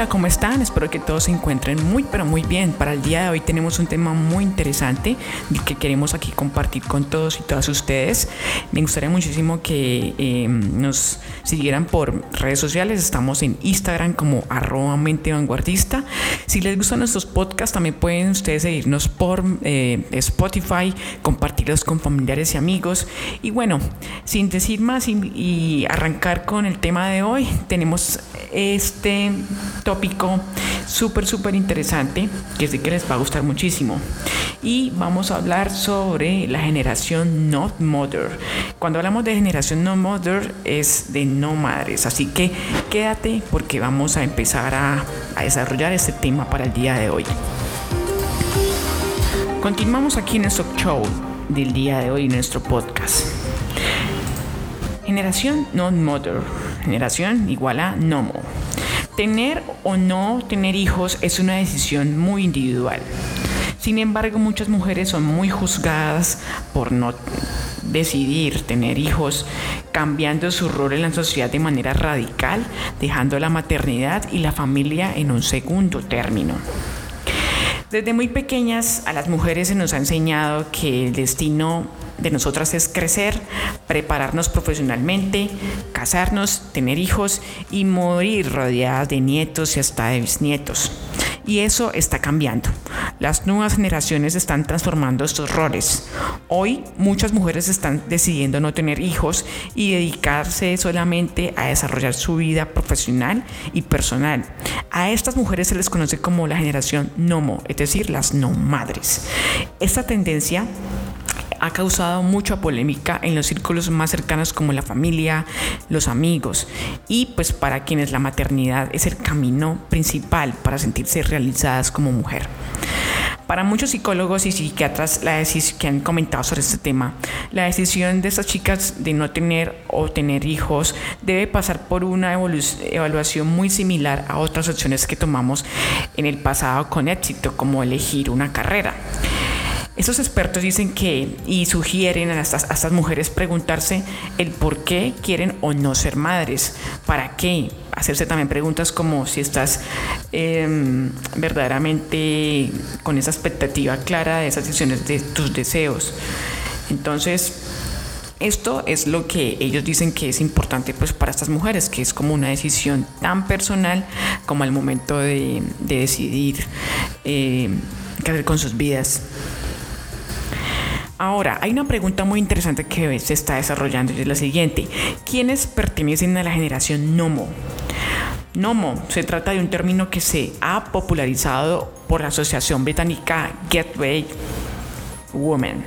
Hola, ¿cómo están? Espero que todos se encuentren muy, pero muy bien. Para el día de hoy tenemos un tema muy interesante que queremos aquí compartir con todos y todas ustedes. Me gustaría muchísimo que em, nos siguieran por redes sociales. Estamos en Instagram como arroba mente vanguardista. Si les gustan nuestros podcasts, también pueden ustedes seguirnos por eh, Spotify, compartirlos con familiares y amigos. Y bueno, sin decir más y arrancar con el tema de hoy, tenemos este tópico súper, súper interesante que sé que les va a gustar muchísimo. Y vamos a hablar sobre la generación not mother. Cuando hablamos de generación not mother es de no madres. Así que quédate porque vamos a empezar a, desarrollar este tema para el día de hoy. Continuamos aquí en nuestro show del día de hoy, nuestro podcast. Generación not mother. Generación igual a nomo. Tener o no tener hijos es una decisión muy individual. Sin embargo, muchas mujeres son muy juzgadas por no decidir tener hijos, cambiando su rol en la sociedad de manera radical, dejando la maternidad y la familia en un segundo término. Desde muy pequeñas a las mujeres se nos ha enseñado que el destino de nosotras es crecer, prepararnos profesionalmente, casarnos, tener hijos y morir rodeadas de nietos y hasta de bisnietos. Y eso está cambiando. Las nuevas generaciones están transformando estos roles. Hoy muchas mujeres están decidiendo no tener hijos y dedicarse solamente a desarrollar su vida profesional y personal. A estas mujeres se les conoce como la generación NOMO, es decir, las no madres. Esta tendencia ha causado mucha polémica en los círculos más cercanos como la familia, los amigos y pues para quienes la maternidad es el camino principal para sentirse realizadas como mujer. Para muchos psicólogos y psiquiatras la que han comentado sobre este tema, la decisión de estas chicas de no tener o tener hijos debe pasar por una evaluación muy similar a otras opciones que tomamos en el pasado con éxito, como elegir una carrera. Estos expertos dicen que y sugieren a estas, estas mujeres preguntarse el por qué quieren o no ser madres, para qué, hacerse también preguntas como si estás em, verdaderamente con esa expectativa clara de esas decisiones de tus deseos. Entonces, esto es lo que ellos dicen que es importante pues para estas mujeres, que es como una decisión tan personal como al momento de, decidir eh, qué hacer con sus vidas. Ahora, hay una pregunta muy interesante que se está desarrollando y es la siguiente. ¿Quiénes pertenecen a la generación Nomo? Nomo se trata de un término que se ha popularizado por la asociación británica Gateway Women,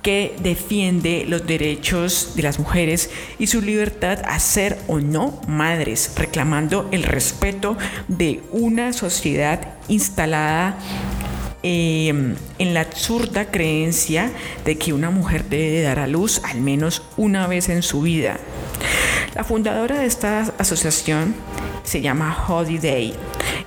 que defiende los derechos de las mujeres y su libertad a ser o no madres, reclamando el respeto de una sociedad instalada Em, en la absurda creencia de que una mujer debe dar a luz al menos una vez en su vida. La fundadora de esta asociación se llama Day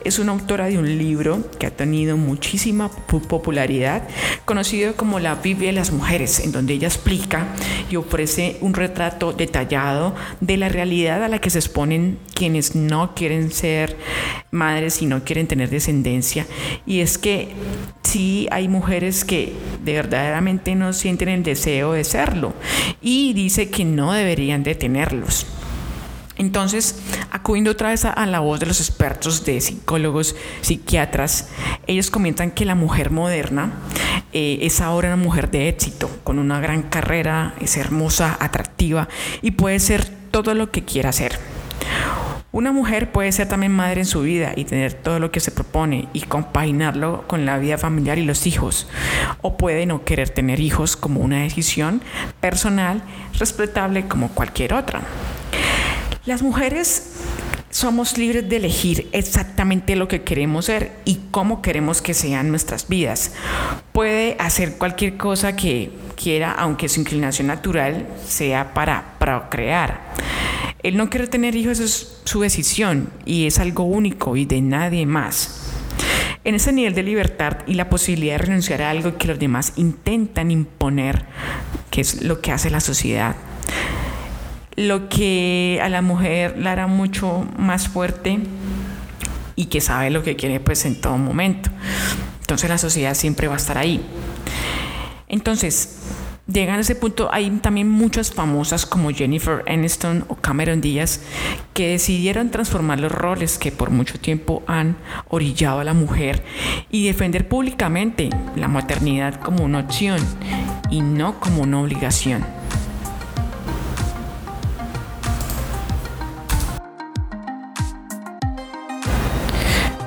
es una autora de un libro que ha tenido muchísima popularidad, conocido como La Biblia de las Mujeres, en donde ella explica y ofrece un retrato detallado de la realidad a la que se exponen quienes no quieren ser madres y no quieren tener descendencia. Y es que sí hay mujeres que de verdaderamente no sienten el deseo de serlo y dice que no deberían de tenerlos. Entonces, acudiendo otra vez a, la voz de los expertos de psicólogos, psiquiatras, ellos comentan que la mujer moderna eh, es ahora una mujer de éxito, con una gran carrera, es hermosa, atractiva y puede ser todo lo que quiera ser. Una mujer puede ser también madre en su vida y tener todo lo que se propone y compaginarlo con la vida familiar y los hijos. O puede no querer tener hijos como una decisión personal respetable como cualquier otra. Las mujeres somos libres de elegir exactamente lo que queremos ser y cómo queremos que sean nuestras vidas. Puede hacer cualquier cosa que quiera, aunque su inclinación natural sea para procrear. El no querer tener hijos es su decisión y es algo único y de nadie más. En ese nivel de libertad y la posibilidad de renunciar a algo que los demás intentan imponer, que es lo que hace la sociedad, lo que a la mujer la hará mucho más fuerte y que sabe lo que quiere pues en todo momento. Entonces la sociedad siempre va a estar ahí. Entonces, llegan a ese punto, hay también muchas famosas como Jennifer Aniston o Cameron Díaz que decidieron transformar los roles que por mucho tiempo han orillado a la mujer y defender públicamente la maternidad como una opción y no como una obligación.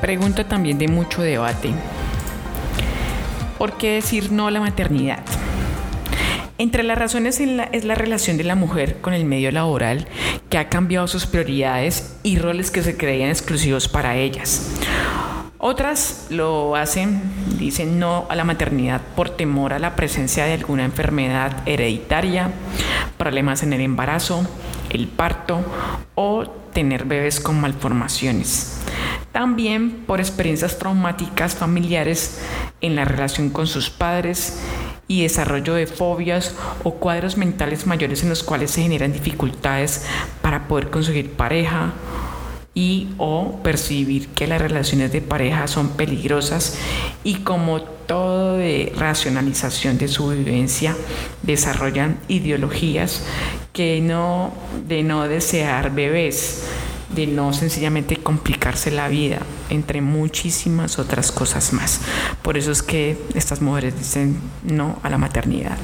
Pregunta también de mucho debate. ¿Por qué decir no a la maternidad? Entre las razones es la relación de la mujer con el medio laboral que ha cambiado sus prioridades y roles que se creían exclusivos para ellas. Otras lo hacen, dicen no a la maternidad por temor a la presencia de alguna enfermedad hereditaria, problemas en el embarazo, el parto o tener bebés con malformaciones. También por experiencias traumáticas familiares en la relación con sus padres y desarrollo de fobias o cuadros mentales mayores en los cuales se generan dificultades para poder conseguir pareja y o percibir que las relaciones de pareja son peligrosas y como todo de racionalización de su vivencia desarrollan ideologías que no de no desear bebés de no sencillamente complicarse la vida, entre muchísimas otras cosas más. Por eso es que estas mujeres dicen no a la maternidad.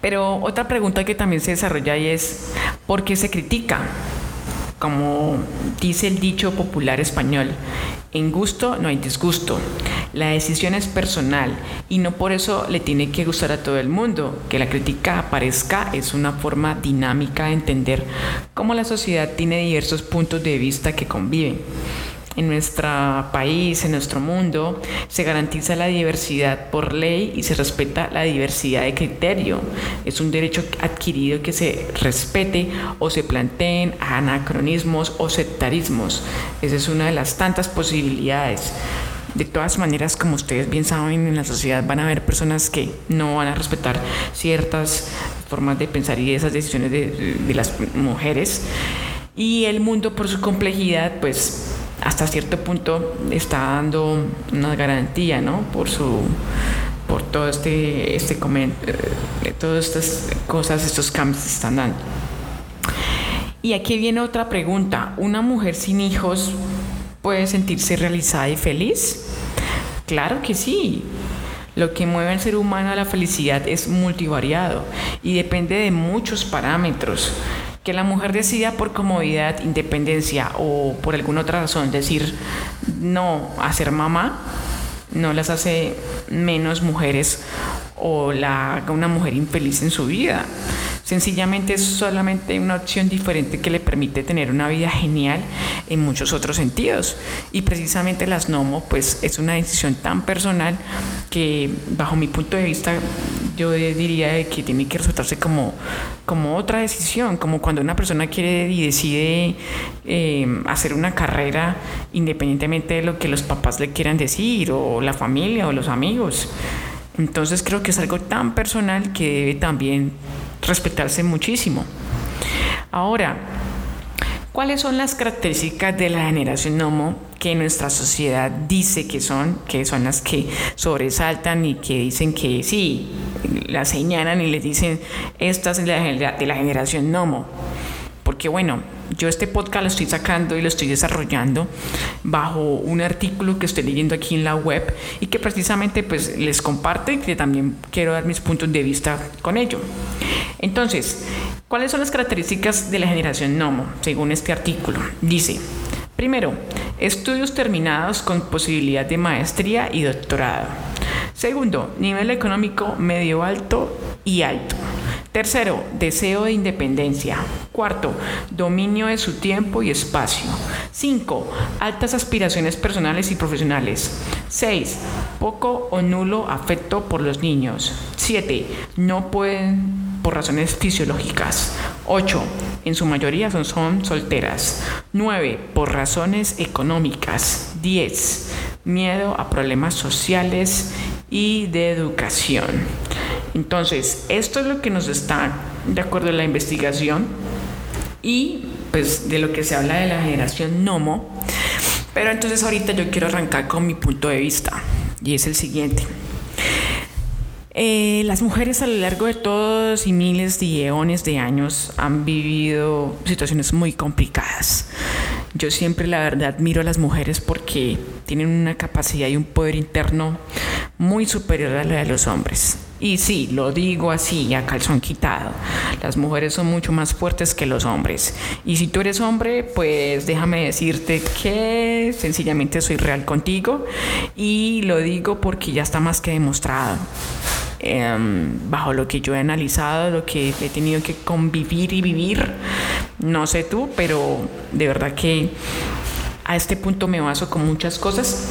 Pero otra pregunta que también se desarrolla y es, ¿por qué se critica? Como dice el dicho popular español, en gusto no hay disgusto. La decisión es personal y no por eso le tiene que gustar a todo el mundo. Que la crítica aparezca es una forma dinámica de entender cómo la sociedad tiene diversos puntos de vista que conviven. En nuestro país, en nuestro mundo, se garantiza la diversidad por ley y se respeta la diversidad de criterio. Es un derecho adquirido que se respete o se planteen anacronismos o sectarismos. Esa es una de las tantas posibilidades. De todas maneras, como ustedes bien saben, en la sociedad van a haber personas que no van a respetar ciertas formas de pensar y esas decisiones de, las mujeres. Y el mundo, por su complejidad, pues hasta cierto punto está dando una garantía, ¿no? Por su por todo este, este eh, todas estas cosas, estos cambios que están dando. Y aquí viene otra pregunta. ¿Una mujer sin hijos puede sentirse realizada y feliz? Claro que sí. Lo que mueve al ser humano a la felicidad es multivariado y depende de muchos parámetros. Que la mujer decida por comodidad, independencia o por alguna otra razón decir no a ser mamá, no las hace menos mujeres o la haga una mujer infeliz en su vida. Sencillamente es solamente una opción diferente que le permite tener una vida genial en muchos otros sentidos. Y precisamente las NOMO, pues es una decisión tan personal que bajo mi punto de vista yo diría que tiene que resultarse como, como otra decisión, como cuando una persona quiere y decide eh, hacer una carrera independientemente de lo que los papás le quieran decir o la familia o los amigos. Entonces creo que es algo tan personal que debe también respetarse muchísimo. Ahora, ¿cuáles son las características de la generación Nomo que nuestra sociedad dice que son, que son las que sobresaltan y que dicen que sí, la señalan y les dicen, esta es la, de la generación Nomo? Porque bueno, yo este podcast lo estoy sacando y lo estoy desarrollando bajo un artículo que estoy leyendo aquí en la web y que precisamente pues les comparto y que también quiero dar mis puntos de vista con ello. Entonces, ¿cuáles son las características de la generación Nomo según este artículo? Dice, primero, estudios terminados con posibilidad de maestría y doctorado. Segundo, nivel económico medio alto y alto. Tercero, deseo de independencia. Cuarto, dominio de su tiempo y espacio. Cinco, altas aspiraciones personales y profesionales. Seis, poco o nulo afecto por los niños. Siete, no pueden por razones fisiológicas. Ocho, en su mayoría son, solteras. Nueve, por razones económicas. Diez, miedo a problemas sociales y de educación. Entonces, esto es lo que nos está, de acuerdo a la investigación y pues de lo que se habla de la generación Nomo, Pero entonces ahorita yo quiero arrancar con mi punto de vista y es el siguiente. Eh, las mujeres a lo largo de todos y miles de eones de años han vivido situaciones muy complicadas. Yo siempre la verdad admiro a las mujeres porque tienen una capacidad y un poder interno muy superior a la de los hombres. Y sí, lo digo así, a calzón quitado. Las mujeres son mucho más fuertes que los hombres. Y si tú eres hombre, pues déjame decirte que sencillamente soy real contigo. Y lo digo porque ya está más que demostrado. Em, bajo lo que yo he analizado, lo que he tenido que convivir y vivir. No sé tú, pero de verdad que a este punto me baso con muchas cosas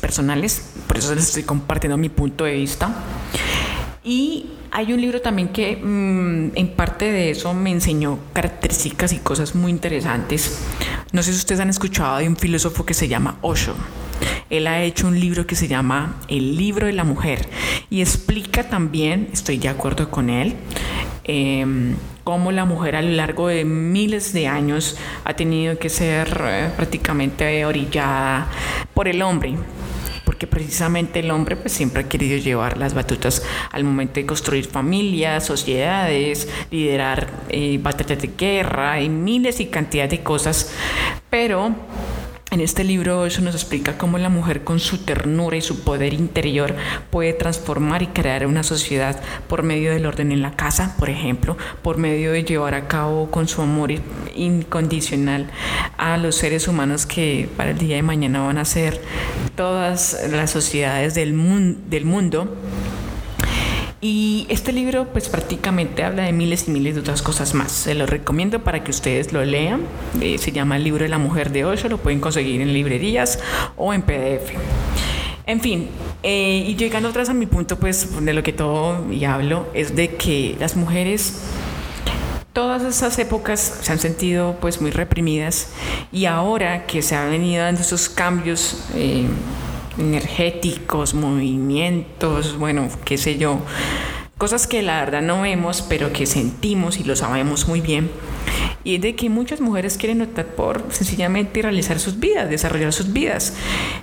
personales, por eso les estoy compartiendo mi punto de vista. Y hay un libro también que mm, en parte de eso me enseñó características y cosas muy interesantes. No sé si ustedes han escuchado de un filósofo que se llama Osho. Él ha hecho un libro que se llama El libro de la mujer y explica también, estoy de acuerdo con él, em, cómo la mujer a lo largo de miles de años ha tenido que ser eh, prácticamente orillada por el hombre porque precisamente el hombre pues siempre ha querido llevar las batutas al momento de construir familias, sociedades, liderar eh, batallas de guerra y miles y cantidad de cosas, pero en este libro eso nos explica cómo la mujer con su ternura y su poder interior puede transformar y crear una sociedad por medio del orden en la casa, por ejemplo, por medio de llevar a cabo con su amor incondicional a los seres humanos que para el día de mañana van a ser todas las sociedades del, del mundo y este libro pues prácticamente habla de miles y miles de otras cosas más. Se lo recomiendo para que ustedes lo lean. Eh, se llama El libro de la mujer de Osho, lo pueden conseguir en librerías o en PDF. En fin, eh, y llegando atrás a mi punto pues de lo que todo y hablo es de que las mujeres todas esas épocas se han sentido pues muy reprimidas y ahora que se han venido dando esos cambios eh, energéticos, movimientos, bueno, qué sé yo, cosas que la verdad no vemos, pero que sentimos y lo sabemos muy bien. Y es de que muchas mujeres quieren optar por sencillamente realizar sus vidas, desarrollar sus vidas.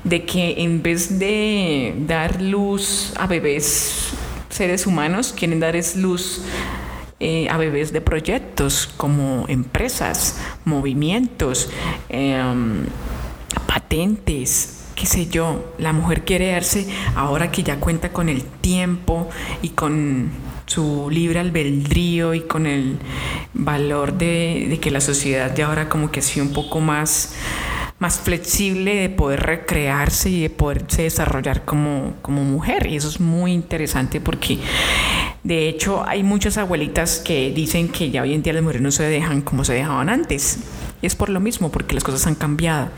De que en vez de dar luz a bebés, seres humanos, quieren dar luz eh, a bebés de proyectos como empresas, movimientos, em, patentes, qué sé yo, la mujer quiere darse ahora que ya cuenta con el tiempo y con su libre albedrío y con el valor de, que la sociedad de ahora como que ha sido un poco más, más flexible de poder recrearse y de poderse desarrollar como, como mujer. Y eso es muy interesante porque de hecho hay muchas abuelitas que dicen que ya hoy en día las mujeres no se dejan como se dejaban antes. Y es por lo mismo, porque las cosas han cambiado.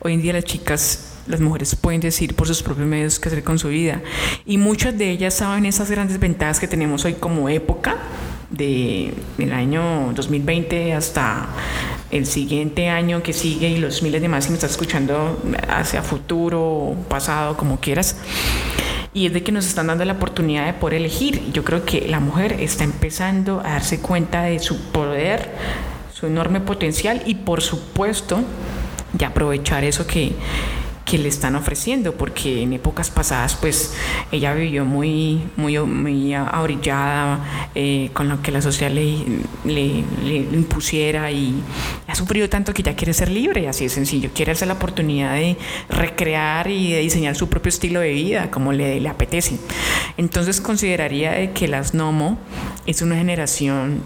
Hoy en día las chicas las mujeres pueden decir por sus propios medios qué hacer con su vida. Y muchas de ellas saben esas grandes ventajas que tenemos hoy como época de, del año 2020 hasta el siguiente año que sigue y los miles de más que me estás escuchando hacia futuro, pasado, como quieras. Y es de que nos están dando la oportunidad de poder elegir. Yo creo que la mujer está empezando a darse cuenta de su poder, su enorme potencial y por supuesto de aprovechar eso que, que le están ofreciendo, porque en épocas pasadas pues ella vivió muy, muy, muy eh, con lo que la sociedad le, le, impusiera y ha sufrido tanto que ya quiere ser libre, así de sencillo, quiere hacer la oportunidad de recrear y de diseñar su propio estilo de vida como le, le apetece. Entonces consideraría de que las Nomo es una generación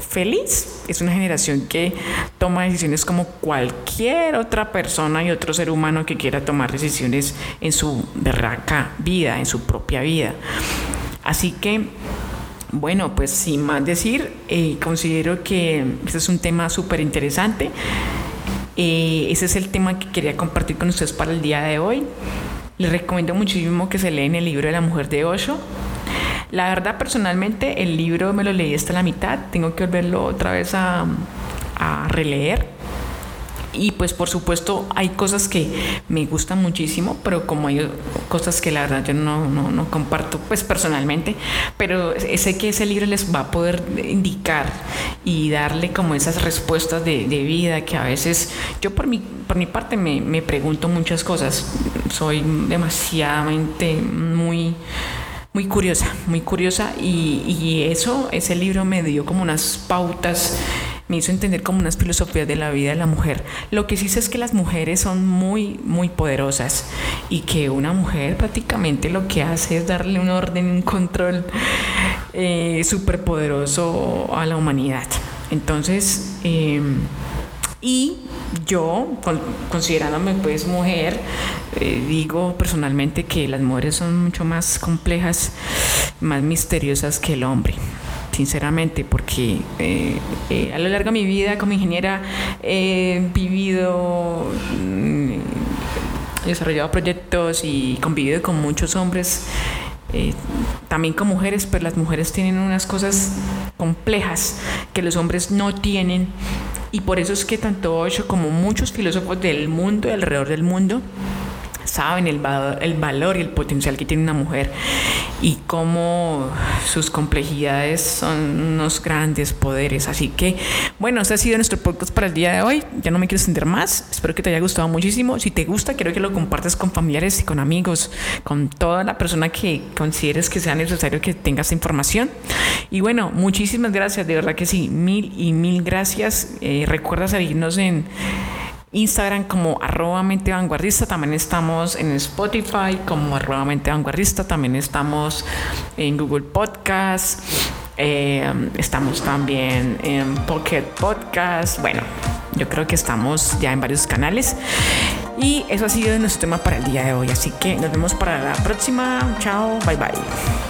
feliz. Es una generación que toma decisiones como cualquier otra persona y otro ser humano que quiera tomar decisiones en su berraca vida, en su propia vida. Así que, bueno, pues sin más decir, eh, considero que este es un tema súper interesante. Eh, ese es el tema que quería compartir con ustedes para el día de hoy. Les recomiendo muchísimo que se leen el libro de la mujer de Osho la verdad, personalmente, el libro me lo leí hasta la mitad. Tengo que volverlo otra vez a, releer. y pues por supuesto hay cosas que me gustan muchísimo, pero como hay cosas que la verdad yo no, no, no comparto pues personalmente, pero sé que ese libro les va a poder indicar y darle como esas respuestas de, de vida que a veces yo por mi, por mi parte me, me pregunto muchas cosas, soy demasiadamente muy muy curiosa, muy curiosa y, y, eso, ese libro me dio como unas pautas me hizo entender como unas filosofías de la vida de la mujer. Lo que sí sé es que las mujeres son muy, muy poderosas y que una mujer prácticamente lo que hace es darle un orden, un control eh, súper poderoso a la humanidad. Entonces, em, y yo, considerándome pues mujer, eh, digo personalmente que las mujeres son mucho más complejas, más misteriosas que el hombre sinceramente, porque eh, eh, a lo largo de mi vida como ingeniera he vivido, mm, he desarrollado proyectos y convivido con muchos hombres. También con mujeres, pero las mujeres tienen unas cosas complejas que los hombres no tienen y por eso es que tanto Osho como muchos filósofos del mundo, alrededor del mundo, saben el, el valor y el potencial que tiene una mujer y cómo sus complejidades son unos grandes poderes. Así que, bueno, este ha sido nuestro podcast para el día de hoy. Ya no me quiero extender más. Espero que te haya gustado muchísimo. Si te gusta, quiero que lo compartas con familiares y con amigos, con toda la persona que consideres que sea necesario que tenga esta información. Y bueno, muchísimas gracias, de verdad que sí, mil y mil gracias. Eh, recuerda seguirnos en Instagram como arroba mente vanguardista, también estamos en Spotify como arroba mente vanguardista, también estamos en Google Podcast, eh, estamos también en Pocket Podcast, bueno, yo creo que estamos ya en varios canales. Y eso ha sido nuestro tema para el día de hoy. Así que nos vemos para la próxima. Chao, bye bye.